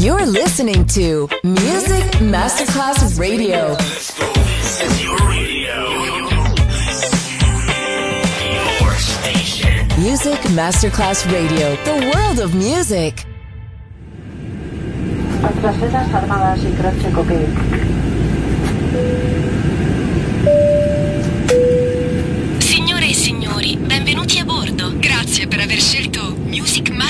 You're listening to Music Masterclass Radio. Your radio. Your station. Music Masterclass Radio. The world of music. Nuestras sedas armadas y. Signore e signori, benvenuti a bordo. Grazie per aver scelto Music Masterclass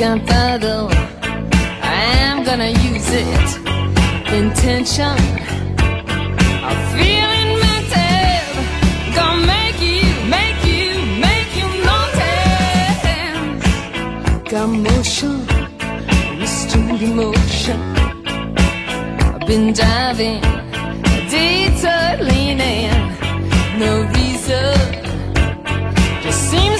gunpowder. I am gonna use it. Intention. I'm feeling mental. Gonna make you, make you, make you notice. Got motion, restored motion. I've been diving, detour. No reason. Just seems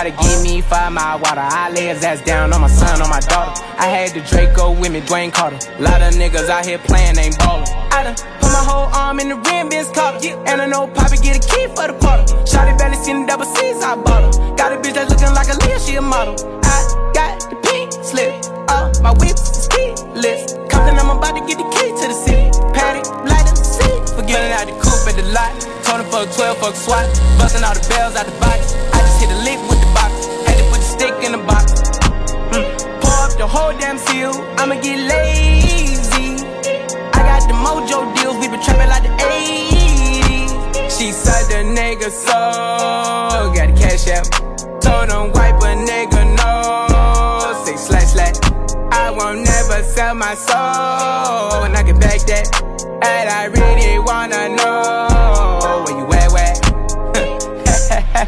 Try to give me five mile water. I lay his ass down on my son, on my daughter. I had the Draco with me, Dwayne Carter. Lot of niggas out here playing, ain't ballin'. I done put my whole arm in the rim, Vince Carter. And I know Poppy get a key for the quarter. Shotty barely seen the double C's, I bought her. Got a bitch that's looking like a Leah, she a model. I got the pink slip. Uh, my whips is keyless. Compton, I'm about to get the key to the city. Patek, light up the seat. Forgetting out the coupe at the lot. Told him fuck 12, fuck SWAT. Busting all the bells out the box. Whole damn seal. I'ma get lazy. I got the mojo deals. We been trapping like the 80s. She said the nigga so. Got the cash out. Told him wipe a nigga no. Say slash slash. I won't never sell my soul. And I can back that. And I really wanna know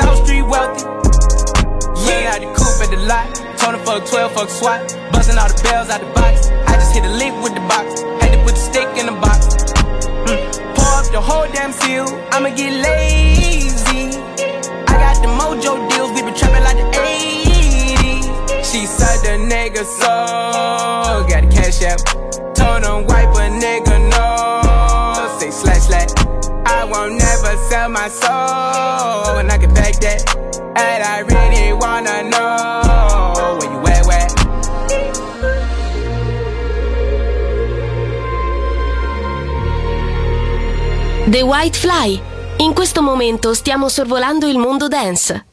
South Street wealthy. Yeah, out the coupe at the lot. Told him fuck 12, fuck SWAT. Busting all the bells out the box. I just hit a lick with the box. Had to put the stick in the box. Mm. Pour up the whole damn seal. I'ma get lazy. I got the mojo deals. We been trapping like the 80s. She said the nigga so. Got the cash out. Told him wipe a nigga sell my soul. And I can back that. And I really wanna know where you at, where? The White Fly. In questo momento stiamo sorvolando il mondo dance.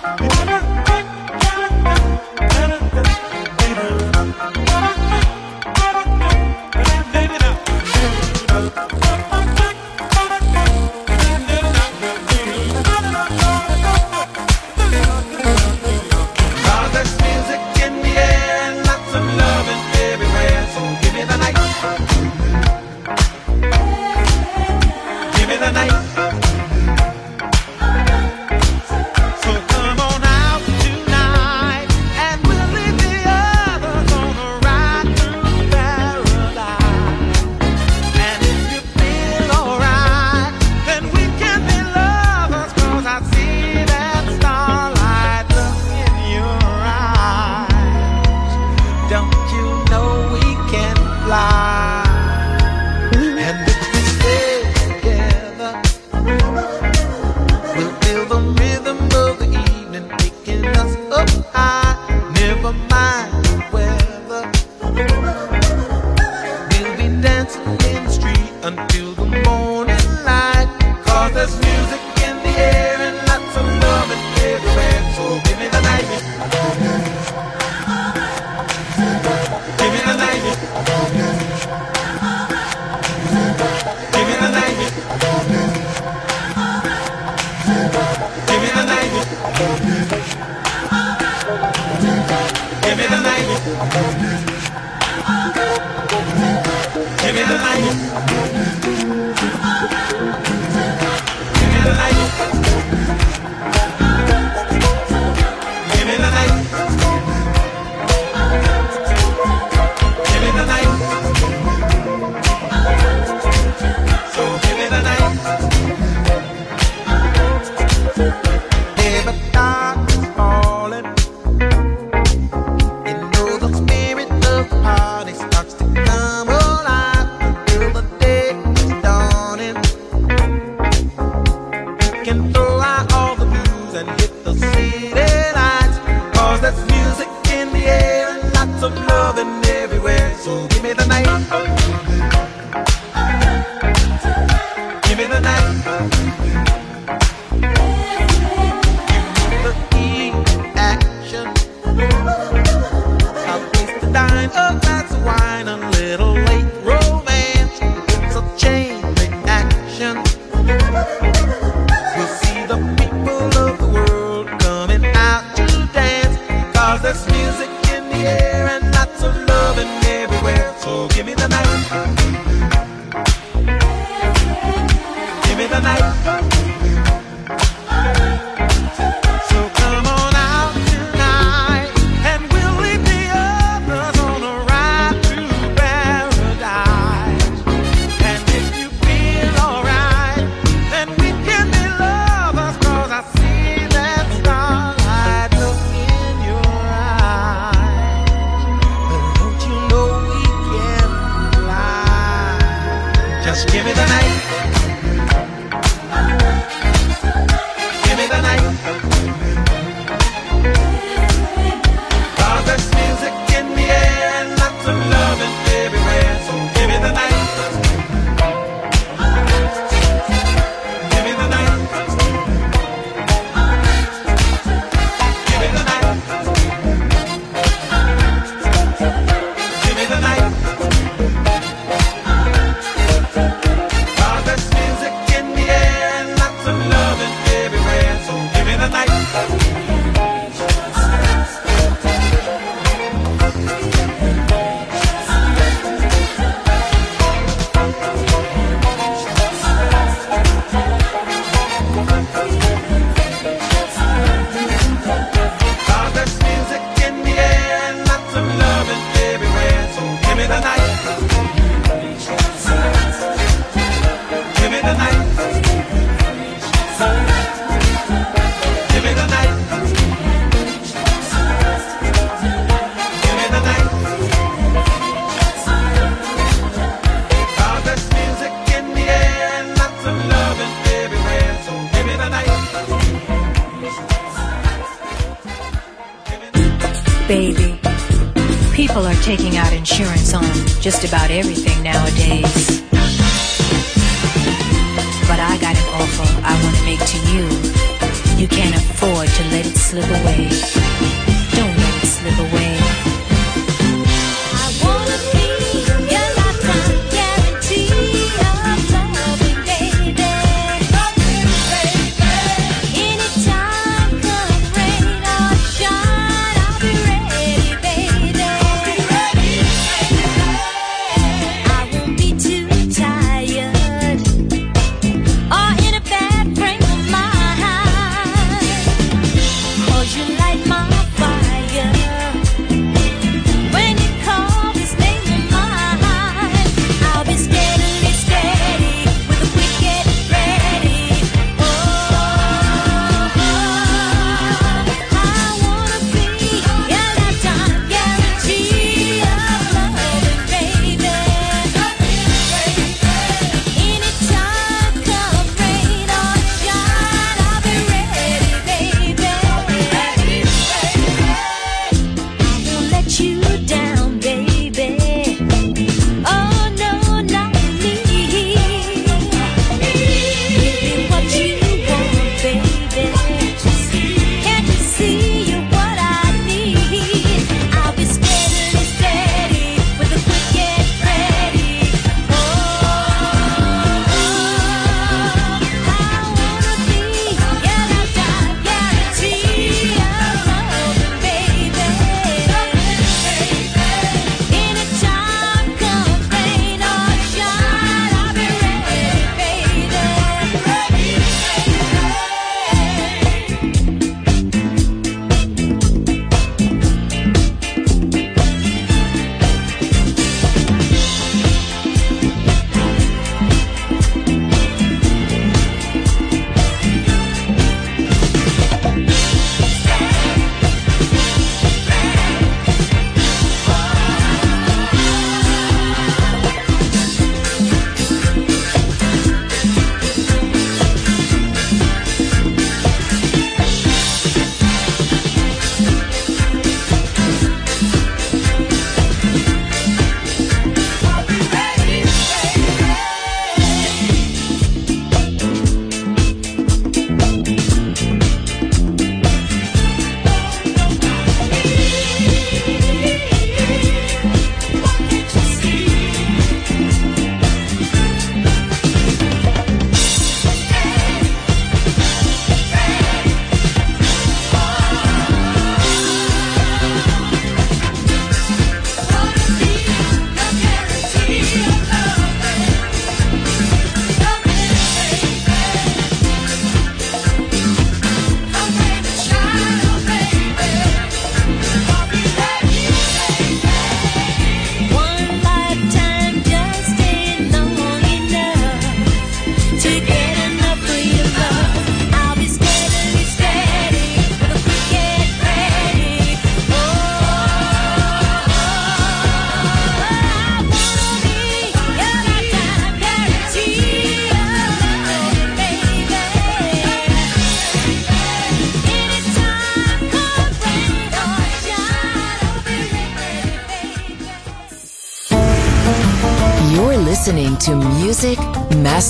It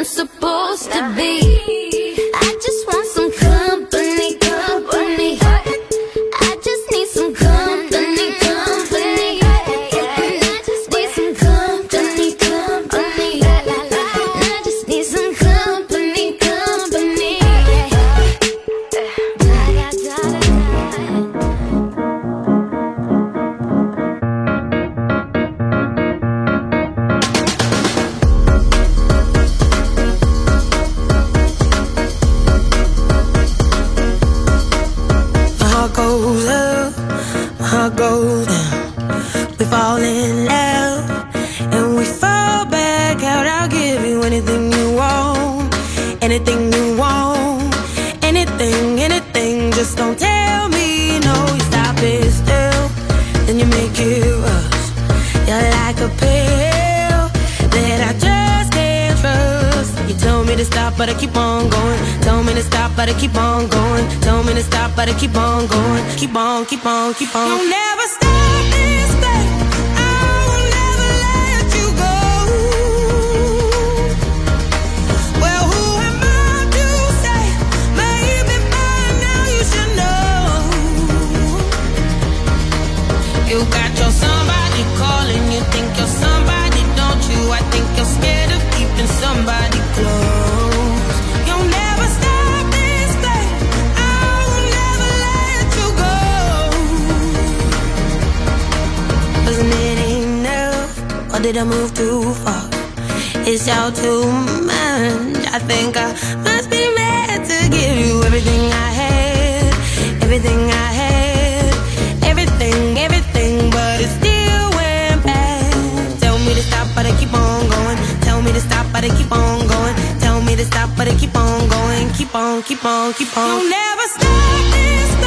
I'm supposed to be but I keep on going. Tell me to stop, but I keep on going. Tell me to stop, but I keep on going. Keep on, keep on, keep on. You'll never stop this.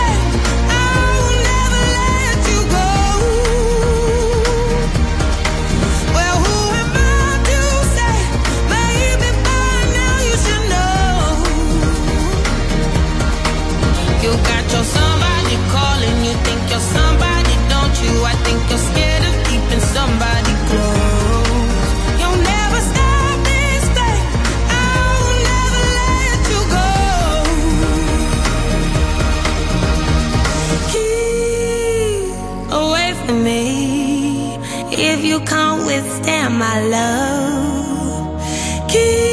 withstand my love. Keep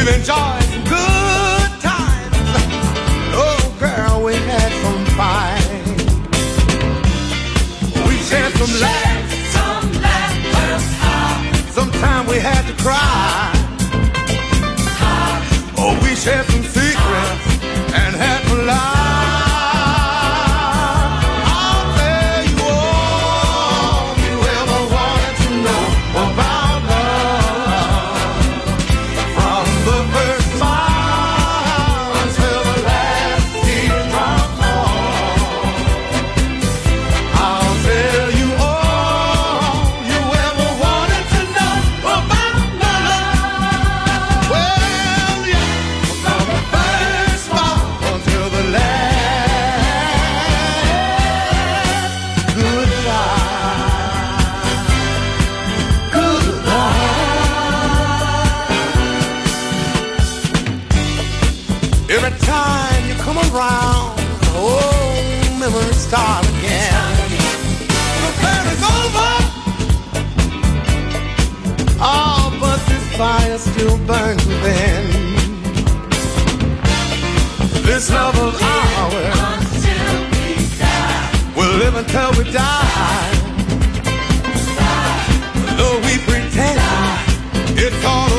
We've enjoyed some good times. Oh, girl, we had some fun. We shared some laughs. Some laughs. Sometimes we had to cry. Oh, we shared some burns within. This love of ours until we die. We'll live until we die. Though we pretend it's all.